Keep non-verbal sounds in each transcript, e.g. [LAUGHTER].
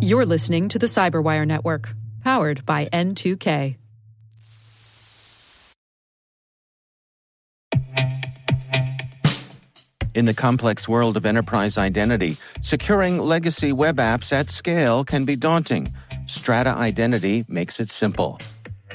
You're listening to the Cyberwire Network, powered by N2K. In the complex world of enterprise identity, securing legacy web apps at scale can be daunting. Strata Identity makes it simple.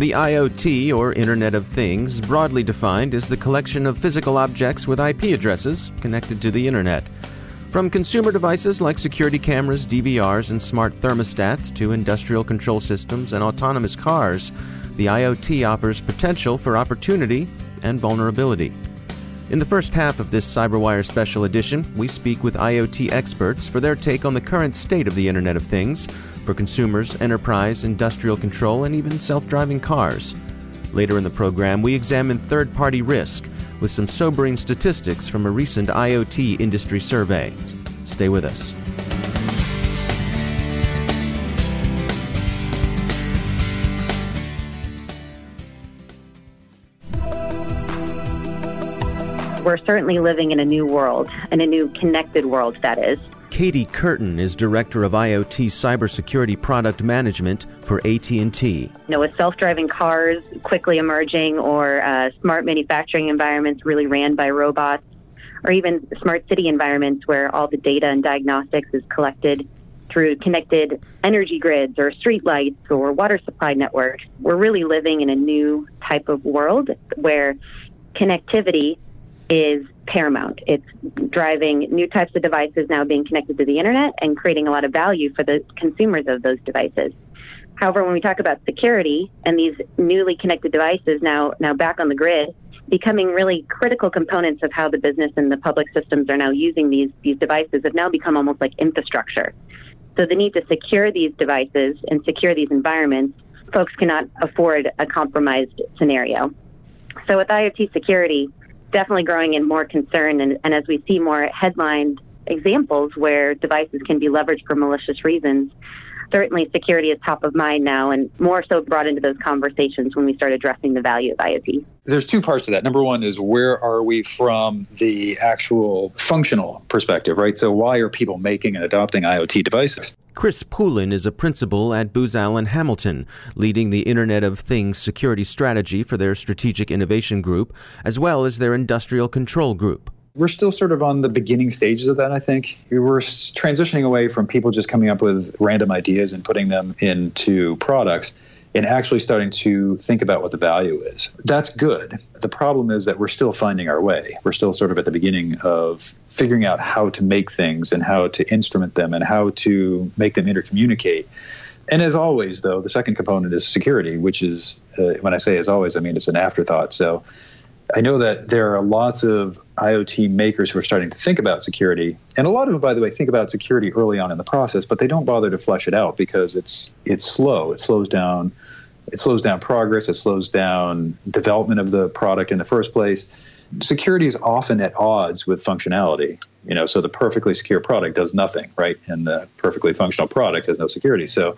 The IoT, or Internet of Things, broadly defined, is the collection of physical objects with IP addresses connected to the Internet. From consumer devices like security cameras, DVRs, and smart thermostats to industrial control systems and autonomous cars, the IoT offers potential for opportunity and vulnerability. In the first half of this CyberWire special edition, we speak with IoT experts for their take on the current state of the Internet of Things for consumers, enterprise, industrial control, and even self driving cars. Later in the program, we examine third party risk with some sobering statistics from a recent IoT industry survey. Stay with us. We're certainly living in a new world, in a new connected world, that is. Katie Curtin is director of IoT cybersecurity product management for AT&T. You know, with self-driving cars quickly emerging, or uh, smart manufacturing environments really ran by robots, or even smart city environments where all the data and diagnostics is collected through connected energy grids or streetlights or water supply networks. We're really living in a new type of world where connectivity is paramount. It's driving new types of devices now being connected to the internet and creating a lot of value for the consumers of those devices. However, when we talk about security and these newly connected devices now now back on the grid, becoming really critical components of how the business and the public systems are now using these these devices have now become almost like infrastructure. So the need to secure these devices and secure these environments, folks cannot afford a compromised scenario. So with IoT security, definitely growing in more concern. And, and as we see more headlined examples where devices can be leveraged for malicious reasons, certainly security is top of mind now and more so brought into those conversations when we start addressing the value of IoT. There's two parts to that. Number one is where are we from the actual functional perspective, right? So why are people making and adopting IoT devices? Chris Poulin is a principal at Booz Allen Hamilton, leading the Internet of Things security strategy for their strategic innovation group, as well as their industrial control group. We're still sort of on the beginning stages of that, I think. We're transitioning away from people just coming up with random ideas and putting them into products and actually starting to think about what the value is. That's good. The problem is that we're still finding our way. We're still sort of at the beginning of figuring out how to make things and how to instrument them and how to make them intercommunicate. And as always, though, the second component is security, which is, uh, when I say as always, I mean it's an afterthought. So I know that there are lots of IoT makers who are starting to think about security, and a lot of them, by the way, think about security early on in the process, but they don't bother to flesh it out because it's it's slow. It slows down. It slows down progress. It slows down development of the product in the first place. Security is often at odds with functionality. You know, so the perfectly secure product does nothing, right? And the perfectly functional product has no security. So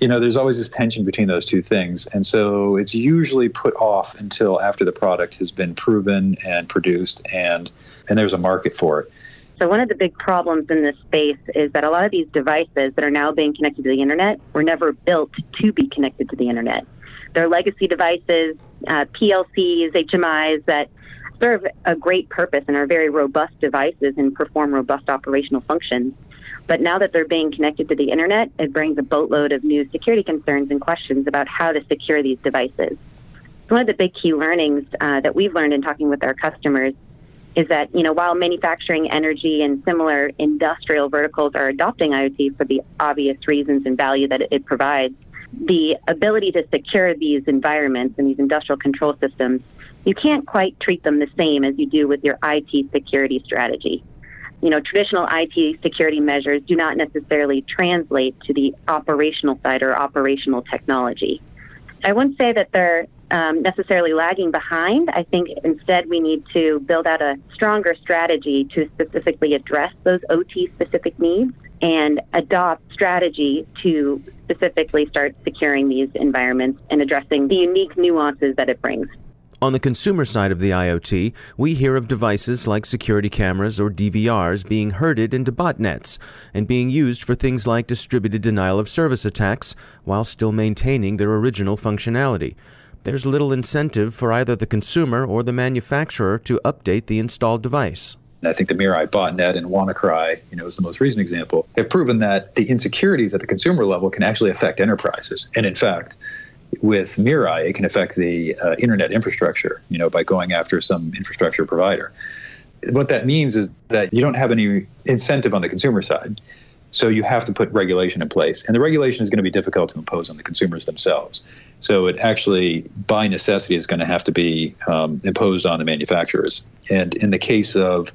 you know, there's always this tension between those two things. And so it's usually put off until after the product has been proven and produced and and there's a market for it. So, one of the big problems in this space is that a lot of these devices that are now being connected to the internet were never built to be connected to the internet. They're legacy devices, uh, PLCs, HMIs that serve a great purpose and are very robust devices and perform robust operational functions. But now that they're being connected to the internet, it brings a boatload of new security concerns and questions about how to secure these devices. One of the big key learnings uh, that we've learned in talking with our customers is that you know while manufacturing, energy, and similar industrial verticals are adopting IoT for the obvious reasons and value that it provides, the ability to secure these environments and these industrial control systems, you can't quite treat them the same as you do with your IT security strategy you know, traditional IT security measures do not necessarily translate to the operational side or operational technology. I wouldn't say that they're um, necessarily lagging behind. I think instead we need to build out a stronger strategy to specifically address those OT specific needs and adopt strategy to specifically start securing these environments and addressing the unique nuances that it brings. On the consumer side of the IoT, we hear of devices like security cameras or DVRs being herded into botnets and being used for things like distributed denial of service attacks while still maintaining their original functionality. There's little incentive for either the consumer or the manufacturer to update the installed device. I think the Mirai botnet and WannaCry, you know, is the most recent example, have proven that the insecurities at the consumer level can actually affect enterprises. And in fact, with Mirai, it can affect the uh, internet infrastructure, you know, by going after some infrastructure provider. What that means is that you don't have any incentive on the consumer side. So you have to put regulation in place. And the regulation is going to be difficult to impose on the consumers themselves. So it actually, by necessity, is going to have to be um, imposed on the manufacturers. And in the case of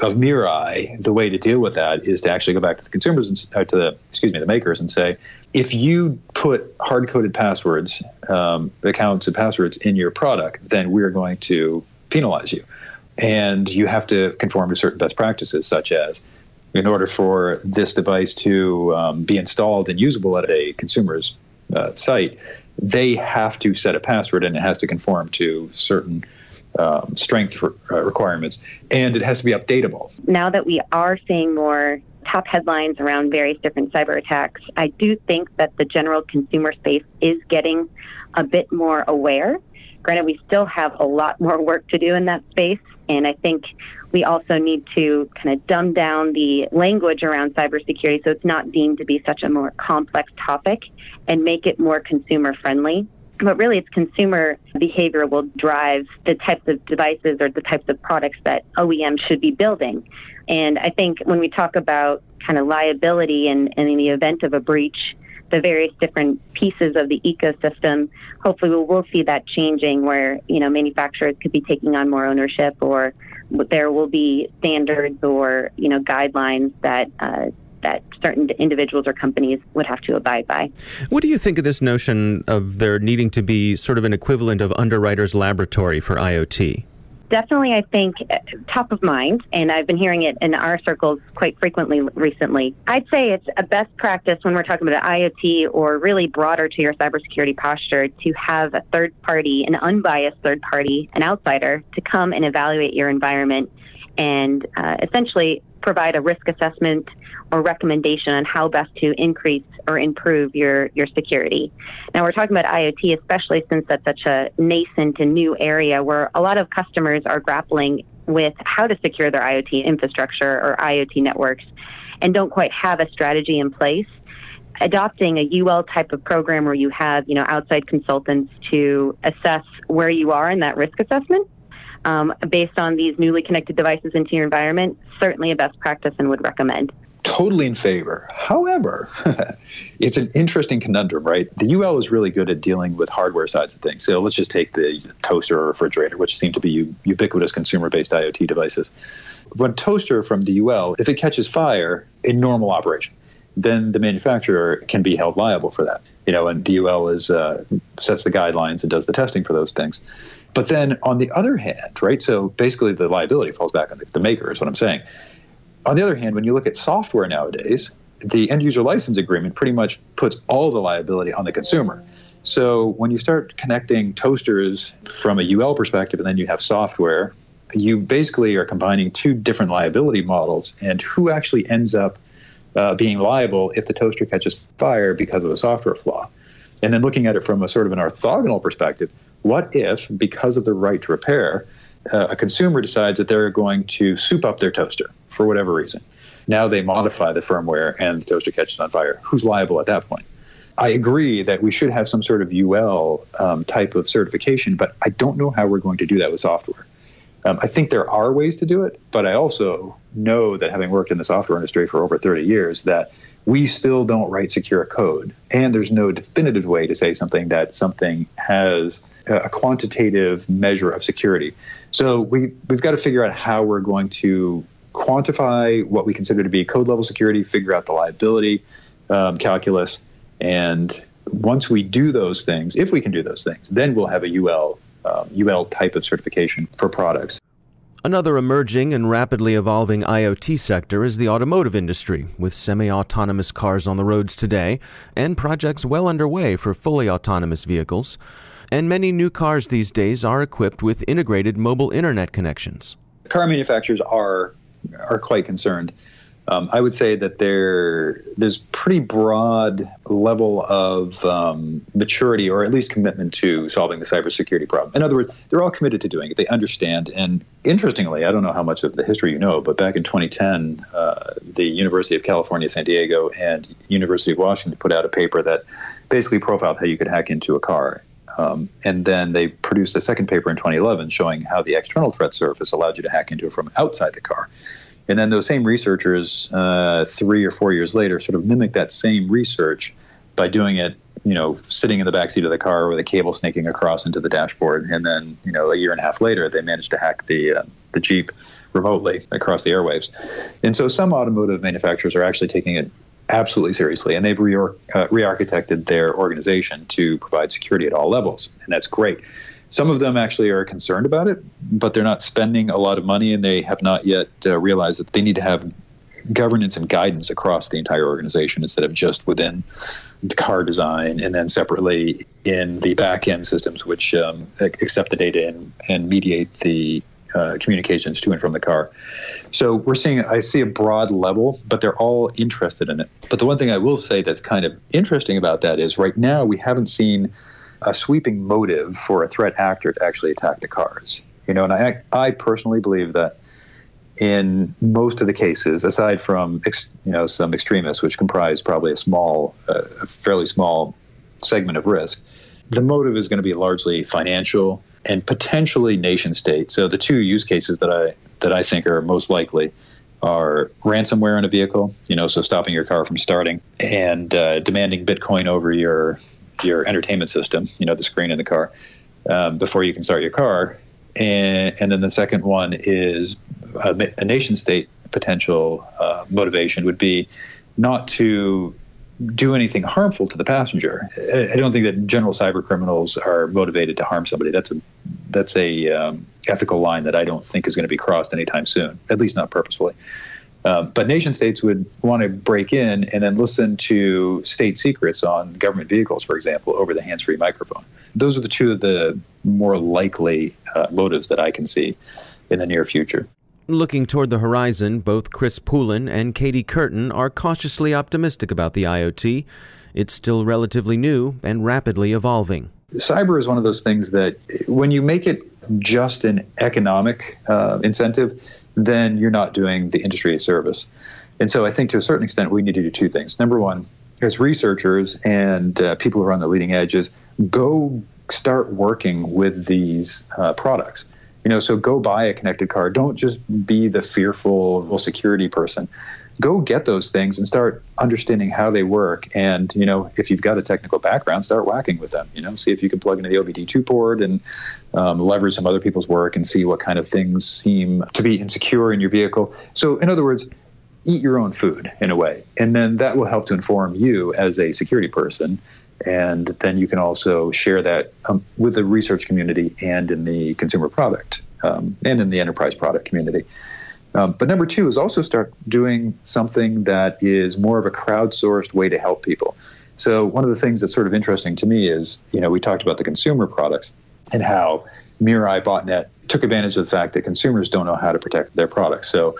of Mirai, the way to deal with that is to actually go back to the consumers and uh, to the excuse me the makers and say, if you put hard coded passwords, um, accounts and passwords in your product, then we're going to penalize you. And you have to conform to certain best practices, such as in order for this device to um, be installed and usable at a consumer's uh, site, they have to set a password and it has to conform to certain um, strength uh, requirements, and it has to be updatable. Now that we are seeing more top headlines around various different cyber attacks, I do think that the general consumer space is getting a bit more aware. Granted, we still have a lot more work to do in that space, and I think we also need to kind of dumb down the language around cybersecurity so it's not deemed to be such a more complex topic and make it more consumer friendly but really it's consumer behavior will drive the types of devices or the types of products that OEMs should be building. And I think when we talk about kind of liability and, and in the event of a breach, the various different pieces of the ecosystem, hopefully we will see that changing where, you know, manufacturers could be taking on more ownership or there will be standards or, you know, guidelines that uh, that certain individuals or companies would have to abide by. What do you think of this notion of there needing to be sort of an equivalent of underwriter's laboratory for IoT? Definitely, I think uh, top of mind, and I've been hearing it in our circles quite frequently recently. I'd say it's a best practice when we're talking about IoT or really broader to your cybersecurity posture to have a third party, an unbiased third party, an outsider, to come and evaluate your environment and uh, essentially provide a risk assessment or recommendation on how best to increase or improve your, your security. Now, we're talking about IoT, especially since that's such a nascent and new area where a lot of customers are grappling with how to secure their IoT infrastructure or IoT networks and don't quite have a strategy in place. Adopting a UL type of program where you have, you know, outside consultants to assess where you are in that risk assessment um, based on these newly connected devices into your environment, certainly a best practice and would recommend totally in favor. However, [LAUGHS] it's an interesting conundrum, right? The UL is really good at dealing with hardware sides of things. So let's just take the toaster or refrigerator, which seem to be ubiquitous consumer based IoT devices. When toaster from the UL, if it catches fire in normal operation, then the manufacturer can be held liable for that. You know, and the UL is uh, sets the guidelines and does the testing for those things. But then on the other hand, right? So basically, the liability falls back on the, the maker, is what I'm saying. On the other hand, when you look at software nowadays, the end user license agreement pretty much puts all the liability on the consumer. So when you start connecting toasters from a UL perspective and then you have software you basically are combining two different liability models and who actually ends up uh, being liable if the toaster catches fire because of a software flaw. And then looking at it from a sort of an orthogonal perspective, what if, because of the right to repair, uh, a consumer decides that they're going to soup up their toaster for whatever reason? Now they modify the firmware and the toaster catches on fire. Who's liable at that point? I agree that we should have some sort of UL um, type of certification, but I don't know how we're going to do that with software. Um, I think there are ways to do it, but I also know that having worked in the software industry for over 30 years, that we still don't write secure code, and there's no definitive way to say something that something has a quantitative measure of security. So we we've got to figure out how we're going to quantify what we consider to be code level security, figure out the liability um, calculus, and once we do those things, if we can do those things, then we'll have a UL um, UL type of certification for products. Another emerging and rapidly evolving IoT sector is the automotive industry, with semi autonomous cars on the roads today and projects well underway for fully autonomous vehicles. And many new cars these days are equipped with integrated mobile internet connections. Car manufacturers are are quite concerned um, I would say that there there's pretty broad level of um, maturity, or at least commitment to solving the cybersecurity problem. In other words, they're all committed to doing it. They understand. And interestingly, I don't know how much of the history you know, but back in 2010, uh, the University of California, San Diego, and University of Washington put out a paper that basically profiled how you could hack into a car. Um, and then they produced a second paper in 2011 showing how the external threat surface allowed you to hack into it from outside the car. And then those same researchers, uh, three or four years later, sort of mimic that same research by doing it, you know, sitting in the backseat of the car with a cable snaking across into the dashboard. And then, you know, a year and a half later, they managed to hack the uh, the Jeep remotely across the airwaves. And so some automotive manufacturers are actually taking it absolutely seriously, and they've re- uh, re-architected their organization to provide security at all levels, and that's great. Some of them actually are concerned about it, but they're not spending a lot of money and they have not yet uh, realized that they need to have governance and guidance across the entire organization instead of just within the car design and then separately in the back end systems which um, accept the data and, and mediate the uh, communications to and from the car. So we're seeing, I see a broad level, but they're all interested in it. But the one thing I will say that's kind of interesting about that is right now we haven't seen a sweeping motive for a threat actor to actually attack the cars. You know, and I, I personally believe that in most of the cases, aside from ex, you know some extremists, which comprise probably a small, uh, a fairly small segment of risk, the motive is going to be largely financial and potentially nation state. So the two use cases that I that I think are most likely are ransomware in a vehicle, you know, so stopping your car from starting and uh, demanding Bitcoin over your your entertainment system, you know, the screen in the car, um, before you can start your car. And, and then the second one is a, a nation state potential uh, motivation would be not to do anything harmful to the passenger. I don't think that general cyber criminals are motivated to harm somebody. That's a that's a um, ethical line that I don't think is going to be crossed anytime soon, at least not purposefully. Um, but nation states would want to break in and then listen to state secrets on government vehicles, for example, over the hands free microphone. Those are the two of the more likely uh, motives that I can see in the near future. Looking toward the horizon, both Chris Poulin and Katie Curtin are cautiously optimistic about the IoT. It's still relatively new and rapidly evolving. Cyber is one of those things that when you make it just an economic uh, incentive, then you're not doing the industry a service. And so I think to a certain extent, we need to do two things. Number one, as researchers and uh, people who are on the leading edges, go start working with these uh, products. You know, so go buy a connected car. Don't just be the fearful security person go get those things and start understanding how they work. And, you know, if you've got a technical background, start whacking with them, you know, see if you can plug into the OBD2 port and um, leverage some other people's work and see what kind of things seem to be insecure in your vehicle. So, in other words, eat your own food in a way. And then that will help to inform you as a security person. And then you can also share that um, with the research community and in the consumer product um, and in the enterprise product community. Um, but number two is also start doing something that is more of a crowdsourced way to help people. So one of the things that's sort of interesting to me is, you know, we talked about the consumer products and how Mirai Botnet took advantage of the fact that consumers don't know how to protect their products. So,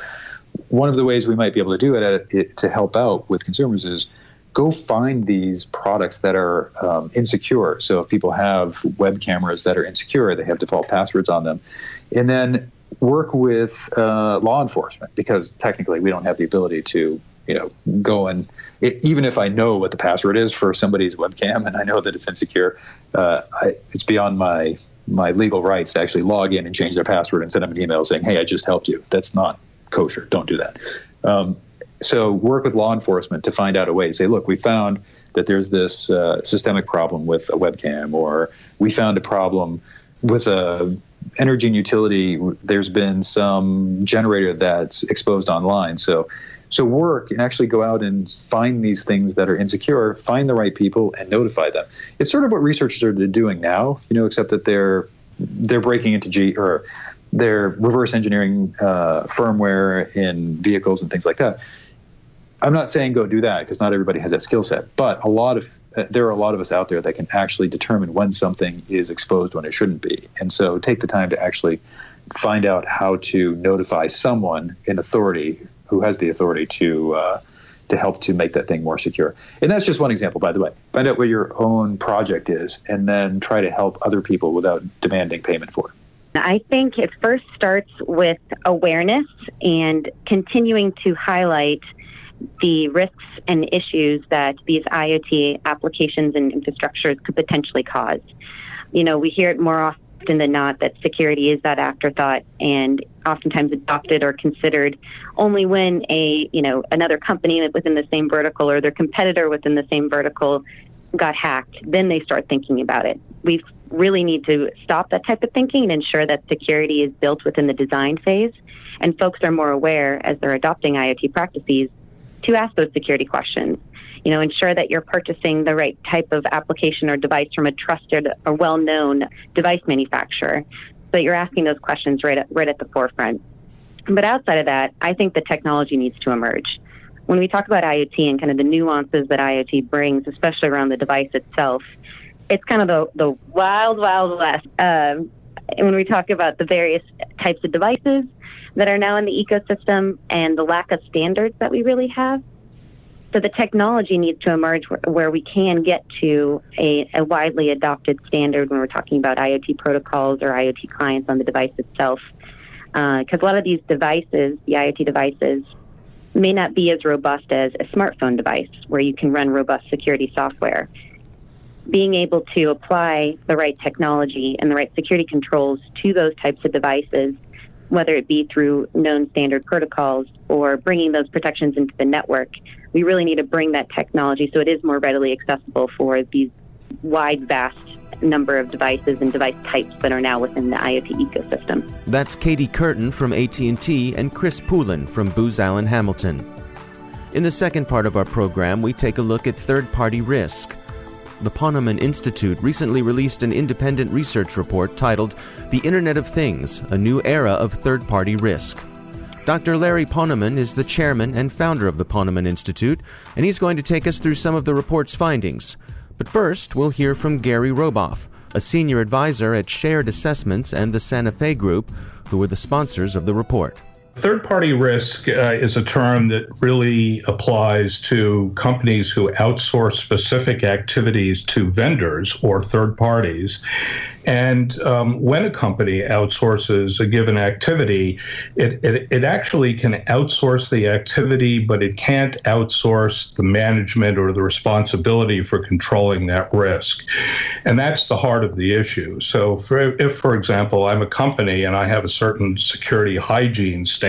one of the ways we might be able to do it, it to help out with consumers is go find these products that are um, insecure. So if people have web cameras that are insecure, they have default passwords on them, and then work with uh, law enforcement because technically we don't have the ability to you know go and it, even if I know what the password is for somebody's webcam and I know that it's insecure, uh, I, it's beyond my my legal rights to actually log in and change their password and send them an email saying, "Hey, I just helped you." That's not kosher. Don't do that. Um, so work with law enforcement to find out a way to say, look, we found that there's this uh, systemic problem with a webcam, or we found a problem with a energy and utility. There's been some generator that's exposed online. So, so work and actually go out and find these things that are insecure, find the right people, and notify them. It's sort of what researchers are doing now, you know, except that they're they're breaking into G or they're reverse engineering uh, firmware in vehicles and things like that. I'm not saying go do that because not everybody has that skill set, but a lot of there are a lot of us out there that can actually determine when something is exposed when it shouldn't be. And so take the time to actually find out how to notify someone in authority who has the authority to uh, to help to make that thing more secure. And that's just one example, by the way. Find out what your own project is, and then try to help other people without demanding payment for it. I think it first starts with awareness and continuing to highlight the risks and issues that these IoT applications and infrastructures could potentially cause. You know, we hear it more often than not that security is that afterthought and oftentimes adopted or considered only when a, you know, another company within the same vertical or their competitor within the same vertical got hacked, then they start thinking about it. We really need to stop that type of thinking and ensure that security is built within the design phase and folks are more aware as they're adopting IoT practices to ask those security questions. You know, ensure that you're purchasing the right type of application or device from a trusted or well-known device manufacturer. So you're asking those questions right at, right at the forefront. But outside of that, I think the technology needs to emerge. When we talk about IoT and kind of the nuances that IoT brings, especially around the device itself, it's kind of the, the wild, wild west. Um, and when we talk about the various types of devices, that are now in the ecosystem and the lack of standards that we really have. So the technology needs to emerge where, we can get to a, a, widely adopted standard when we're talking about IoT protocols or IoT clients on the device itself. Because uh, a lot of these devices, the IoT devices, may not be as robust as a smartphone device where you can run robust security software. Being able to apply the right technology and the right security controls to those types of devices whether it be through known standard protocols or bringing those protections into the network. We really need to bring that technology so it is more readily accessible for these wide, vast number of devices and device types that are now within the IoT ecosystem. That's Katie Curtin from AT&T and Chris Poulin from Booz Allen Hamilton. In the second part of our program, we take a look at third-party risk the Ponemon Institute recently released an independent research report titled The Internet of Things A New Era of Third Party Risk. Dr. Larry Ponemon is the chairman and founder of the Ponemon Institute, and he's going to take us through some of the report's findings. But first, we'll hear from Gary Roboff, a senior advisor at Shared Assessments and the Santa Fe Group, who were the sponsors of the report. Third party risk uh, is a term that really applies to companies who outsource specific activities to vendors or third parties. And um, when a company outsources a given activity, it, it, it actually can outsource the activity, but it can't outsource the management or the responsibility for controlling that risk. And that's the heart of the issue. So, for, if, for example, I'm a company and I have a certain security hygiene standard,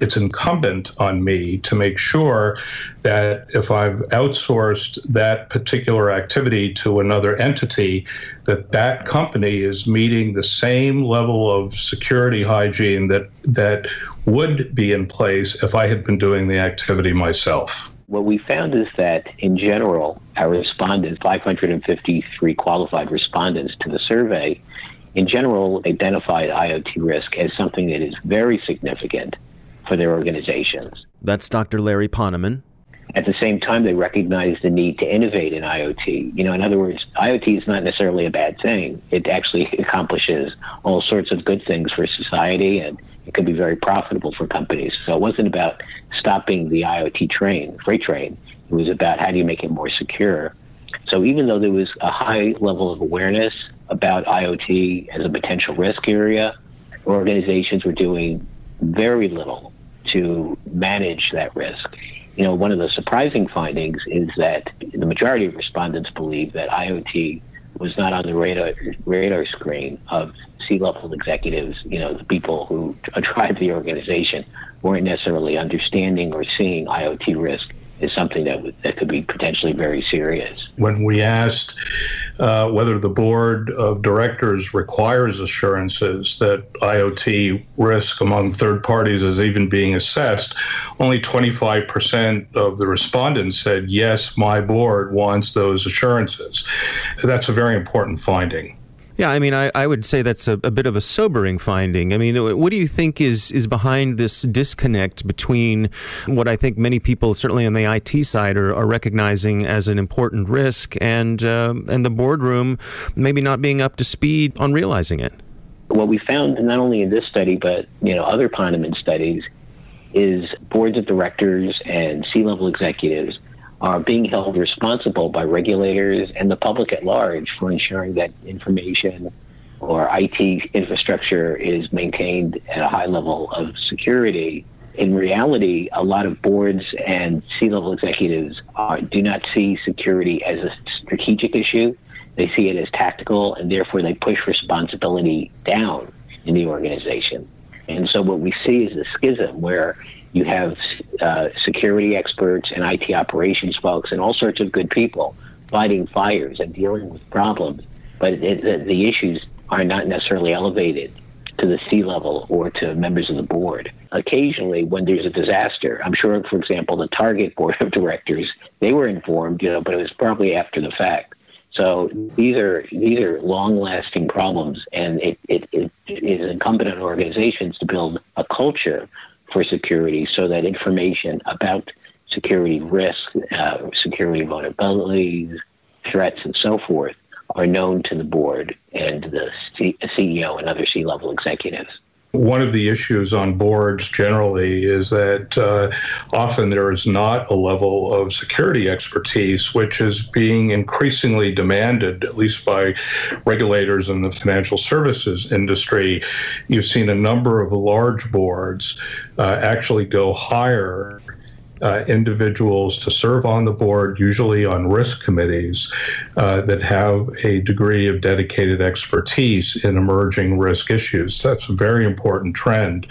it's incumbent on me to make sure that if I've outsourced that particular activity to another entity, that that company is meeting the same level of security hygiene that that would be in place if I had been doing the activity myself. What we found is that in general, our respondents, 553 qualified respondents to the survey, in general identified IoT risk as something that is very significant for their organizations. That's Dr. Larry Ponemon. At the same time, they recognize the need to innovate in IoT. You know, in other words, IoT is not necessarily a bad thing. It actually [LAUGHS] accomplishes all sorts of good things for society and it could be very profitable for companies. So it wasn't about stopping the IoT train, freight train. It was about how do you make it more secure. So even though there was a high level of awareness about IoT as a potential risk area, organizations were doing very little to manage that risk you know, one of the surprising findings is that the majority of respondents believe that IoT was not on the radar radar screen of C-level executives. You know, the people who [LAUGHS] drive the organization weren't necessarily understanding or seeing IoT risk is something that that could be potentially very serious. When we asked uh, whether the board of directors requires assurances that IoT risk among third parties is even being assessed, only 25% of the respondents said yes, my board wants those assurances. That's a very important finding. Yeah, I mean, I, I would say that's a, a, bit of a sobering finding. I mean, what do you think is, is behind this disconnect between what I think many people, certainly on the IT side, are, are recognizing as an important risk and, uh, and the boardroom maybe not being up to speed on realizing it? What we found, not only in this study, but you know other Ponemon studies, is boards of directors and C-level executives are being held responsible by regulators and the public at large for ensuring that information or IT infrastructure is maintained at a high level of security. In reality, a lot of boards and C-level executives are, do not see security as a strategic issue. They see it as tactical, and therefore they push responsibility down in the organization. And so what we see is a schism where you have uh, security experts and IT operations folks and all sorts of good people fighting fires and dealing with problems, but it, the, the issues are not necessarily elevated to the C level or to members of the board. Occasionally, when there's a disaster, I'm sure, for example, the Target [LAUGHS] board of directors, they were informed, you know, but it was probably after the fact. So these are these are long-lasting problems, and it, it, it is incumbent on organizations to build a culture for security so that information about security risk, uh, security vulnerabilities, threats, and so forth are known to the board and the C- CEO and other C level executives. One of the issues on boards generally is that uh, often there is not a level of security expertise, which is being increasingly demanded, at least by regulators in the financial services industry. You've seen a number of large boards uh, actually go higher uh, individuals to serve on the board, usually on risk committees, uh, that have a degree of dedicated expertise in emerging risk issues. That's a very important trend.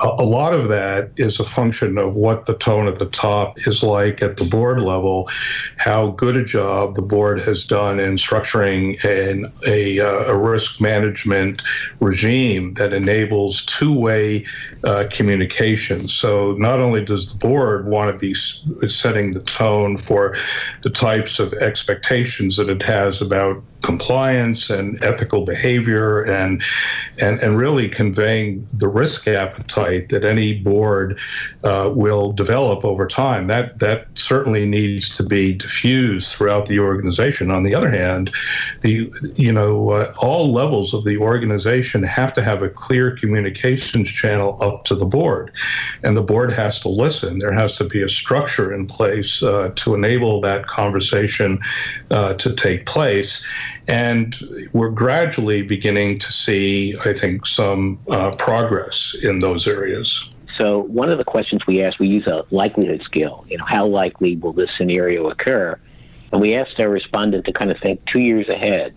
A, lot of that is a function of what the tone at the top is like at the board level, how good a job the board has done in structuring an, a, uh, a risk management regime that enables two way uh, communication. So not only does the board want to be setting the tone for the types of expectations that it has about compliance and ethical behavior and and and really conveying the risk appetite that any board uh, will develop over time. That that certainly needs to be diffused throughout the organization. On the other hand the you know uh, all levels of the organization have to have a clear communications channel up to the board. And the board has to listen. There has to be a structure in place uh, to enable that conversation uh, to take place and we're gradually beginning to see, I think, some uh, progress in those areas. So one of the questions we asked, we use a likelihood scale. You know, how likely will this scenario occur? And we asked our respondent to kind of think two years ahead.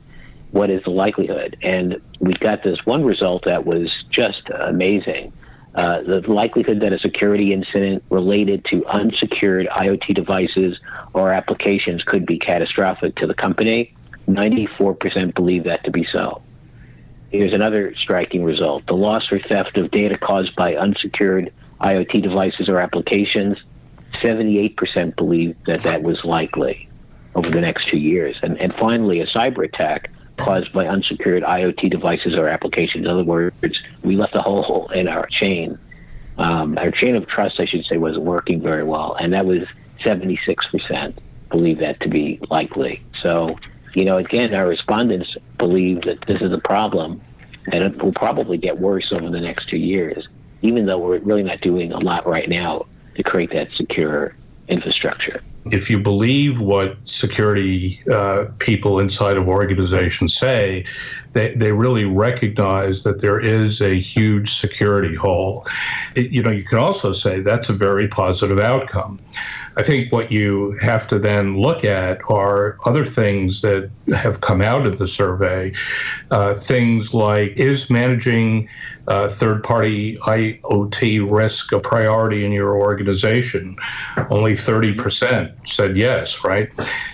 What is the likelihood? And we got this one result that was just amazing. Uh, the likelihood that a security incident related to unsecured IoT devices or applications could be catastrophic to the company 94% believe that to be so. Here's another striking result. The loss or theft of data caused by unsecured IoT devices or applications, 78% believe that that was likely over the next two years. And, and finally, a cyber attack caused by unsecured IoT devices or applications. In other words, we left a hole in our chain. Um, our chain of trust, I should say, wasn't working very well. And that was 76% believe that to be likely. So, you know, again, our respondents believe that this is a problem and it will probably get worse over the next two years, even though we're really not doing a lot right now to create that secure infrastructure. If you believe what security uh, people inside of organizations say, they, they really recognize that there is a huge security hole. It, you know, you can also say that's a very positive outcome. I think what you have to then look at are other things that have come out of the survey. Uh, things like is managing uh, third party IoT risk a priority in your organization? Only 30% said yes, right?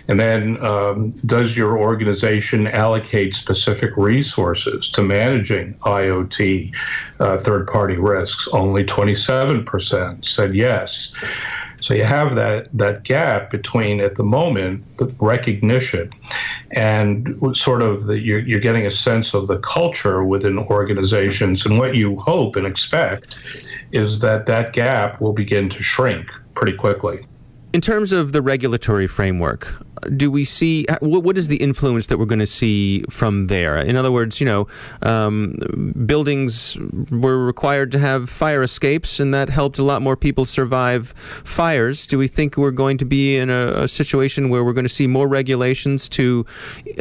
And then um, does your organization allocate specific resources to managing IoT uh, third party risks? Only 27% said yes. So you have that that gap between at the moment the recognition and sort of you're, you're getting a sense of the culture within organizations and what you hope and expect is that that gap will begin to shrink pretty quickly. In terms of the regulatory framework, do we see what is the influence that we're going to see from there? In other words, you know, um, buildings were required to have fire escapes, and that helped a lot more people survive fires. Do we think we're going to be in a, a situation where we're going to see more regulations to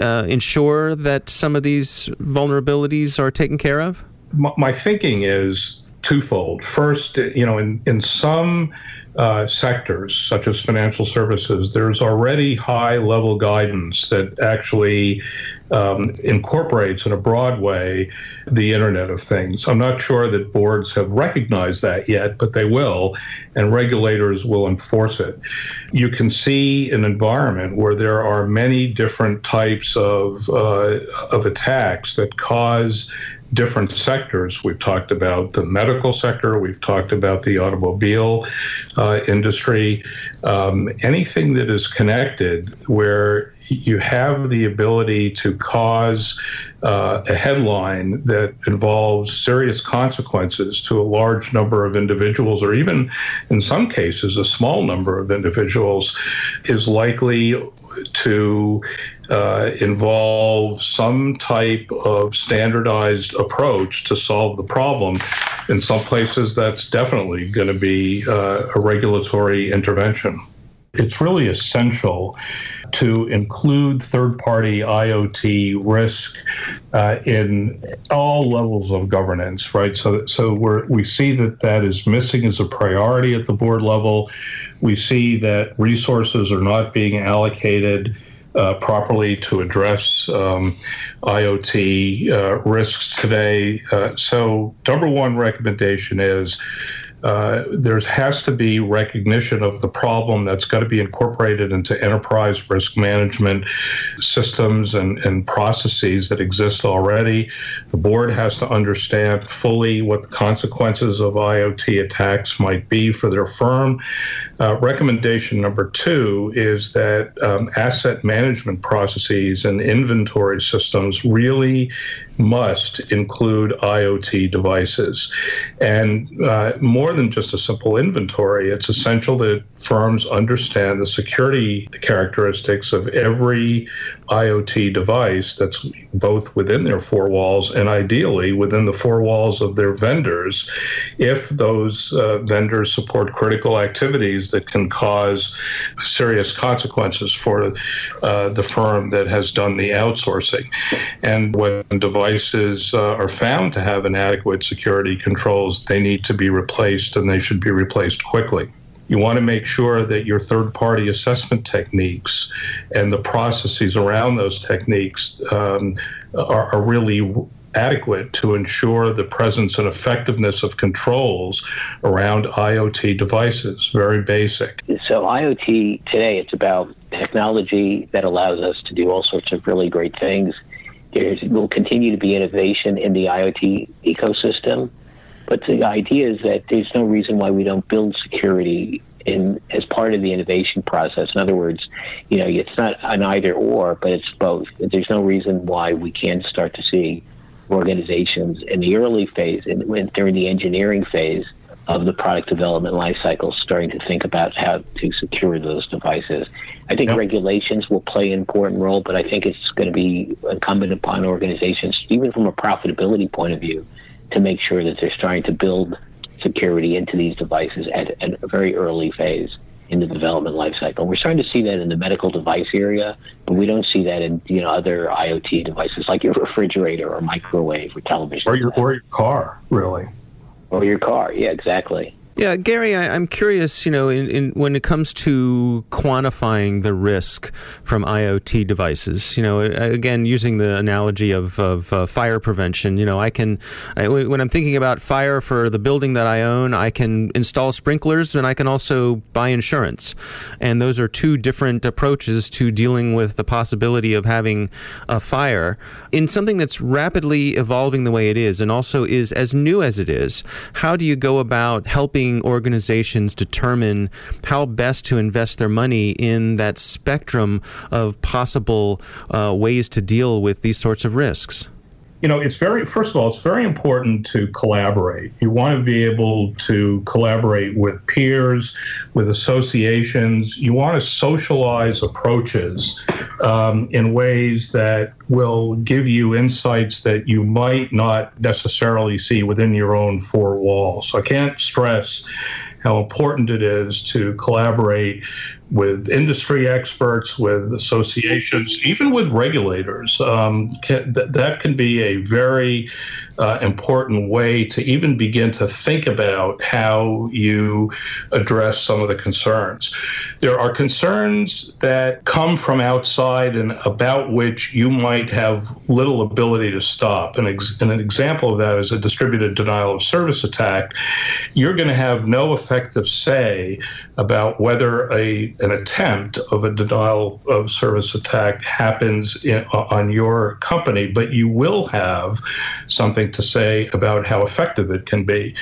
uh, ensure that some of these vulnerabilities are taken care of? My thinking is twofold. First, you know, in, in some uh, sectors, such as financial services, there's already high level guidance that actually um, incorporates in a broad way the Internet of Things. I'm not sure that boards have recognized that yet, but they will, and regulators will enforce it. You can see an environment where there are many different types of, uh, of attacks that cause different sectors. We've talked about the medical sector, we've talked about the automobile uh, industry, um, anything that is connected where you have the ability to cause uh, a headline that involves serious consequences to a large number of individuals, or even in some cases, a small number of individuals, is likely to uh, involve some type of standardized approach to solve the problem. In some places, that's definitely going to be uh, a regulatory intervention. It's really essential to include third party IoT risk uh, in all levels of governance, right? So, so we we see that that is missing as a priority at the board level. We see that resources are not being allocated uh, properly to address um, IoT uh, risks today. Uh, so, number one recommendation is uh, there has to be recognition of the problem that's got to be incorporated into enterprise risk management systems and, and processes that exist already. The board has to understand fully what the consequences of IoT attacks might be for their firm. Uh, recommendation number two is that um, asset management processes and inventory systems really must include IoT devices. And uh, more than just a simple inventory, it's essential that firms understand the security characteristics of every IoT device that's both within their four walls and ideally within the four walls of their vendors if those uh, vendors support critical activities that can cause serious consequences for uh, the firm that has done the outsourcing. And when devices uh, are found to have inadequate security controls, they need to be replaced and they should be replaced quickly. You want to make sure that your third party assessment techniques and the processes around those techniques um, are, are really adequate to ensure the presence and effectiveness of controls around IoT devices. Very basic. So, IoT today, it's about technology that allows us to do all sorts of really great things. There will continue to be innovation in the IoT ecosystem. But the idea is that there's no reason why we don't build security in as part of the innovation process. In other words, you know, it's not an either or, but it's both. There's no reason why we can't start to see organizations in the early phase and during the engineering phase of the product development lifecycle, starting to think about how to secure those devices. I think yep. regulations will play an important role, but I think it's going to be incumbent upon organizations, even from a profitability point of view, to make sure that they're starting to build security into these devices at, at a very early phase in the development lifecycle. We're starting to see that in the medical device area, but we don't see that in you know other IoT devices like your refrigerator or microwave or television or your or your car, really or your car. Yeah, exactly. Yeah, Gary, I, am curious. You know, in, in, when it comes to quantifying the risk from IoT devices, you know, again using the analogy of, of uh, fire prevention. You know, I can I, when I'm thinking about fire for the building that I own, I can install sprinklers and I can also buy insurance, and those are two different approaches to dealing with the possibility of having a fire in something that's rapidly evolving the way it is, and also is as new as it is. How do you go about helping helping organizations determine how best to invest their money in that spectrum of possible uh, ways to deal with these sorts of risks? You know, it's very, first of all, it's very important to collaborate. You want to be able to collaborate with peers, with associations. You want to socialize approaches um, in ways that will give you insights that you might not necessarily see within your own four walls. So I can't stress how important it is to collaborate with industry experts, with associations, even with regulators. Um, can, th- that can be a very uh, important way to even begin to think about how you address some of the concerns. There are concerns that come from outside and about which you might have little ability to stop. And, ex- an example of that is a distributed denial of service attack. You're going to have no effective say about whether a an attempt of a denial of service attack happens in, on your company, but you will have something to say about how effective it can be.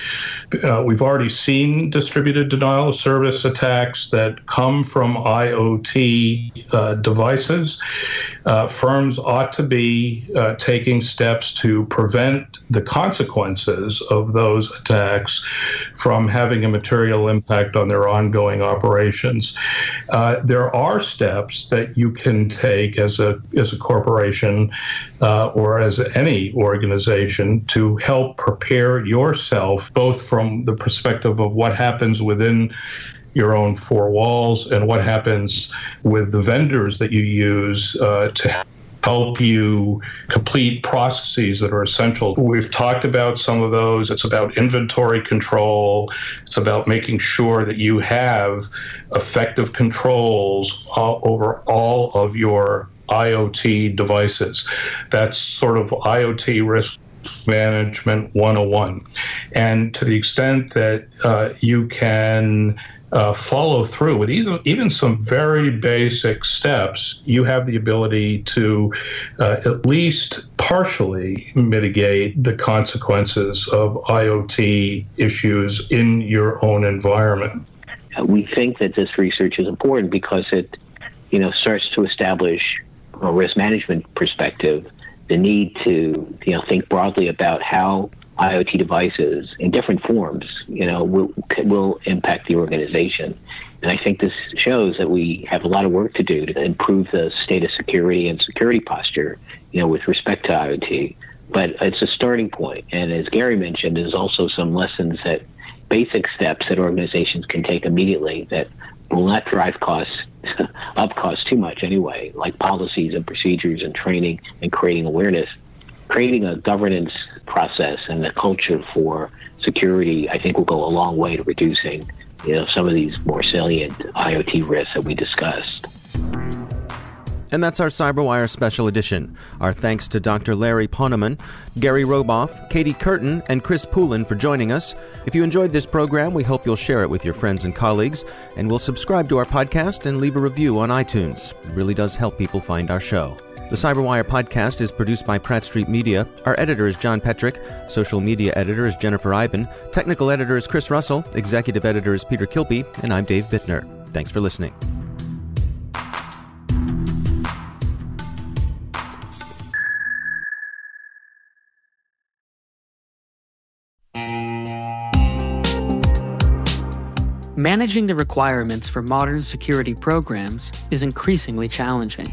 Uh, we've already seen distributed denial of service attacks that come from IoT uh, devices. Uh, firms ought to be uh, taking steps to prevent the consequences of those attacks from having a material impact on their ongoing operations. Uh, there are steps that you can take as a as a corporation uh, or as any organization to help prepare yourself, both from the perspective of what happens within your own four walls and what happens with the vendors that you use uh, to help you complete processes that are essential. We've talked about some of those. It's about inventory control, it's about making sure that you have effective controls all, over all of your IoT devices. That's sort of IoT risk management 101. And to the extent that uh, you can uh, follow through with even, even some very basic steps, you have the ability to uh, at least partially mitigate the consequences of IoT issues in your own environment. We think that this research is important because it, you know, starts to establish, from a risk management perspective, the need to, you know, think broadly about how IoT devices in different forms, you know, will will impact the organization. And I think this shows that we have a lot of work to do to improve the state of security and security posture, you know, with respect to IoT. But it's a starting. And as Gary mentioned, there's also some lessons that basic steps that organizations can take immediately that will not drive costs [LAUGHS] up costs too much anyway, like policies and procedures and training and creating awareness creating a governance process and a culture for security, I think will go a long way to reducing, you know, some of these more salient IoT risks that we discussed. And that's our CyberWire special edition. Our thanks to Dr. Larry Ponemon, Gary Roboff, Katie Curtin, and Chris Poulin for joining us. If you enjoyed this program, we hope you'll share it with your friends and colleagues, and we'll subscribe to our podcast and leave a review on iTunes. It really does help people find our show. The Cyberwire podcast is produced by Pratt Street Media. Our editor is John Petrik. Social media editor is Jennifer Eiben. Technical editor is Chris Russell. Executive editor is Peter Kilpe. And I'm Dave Bittner. Thanks for listening. Managing the requirements for modern security programs is increasingly challenging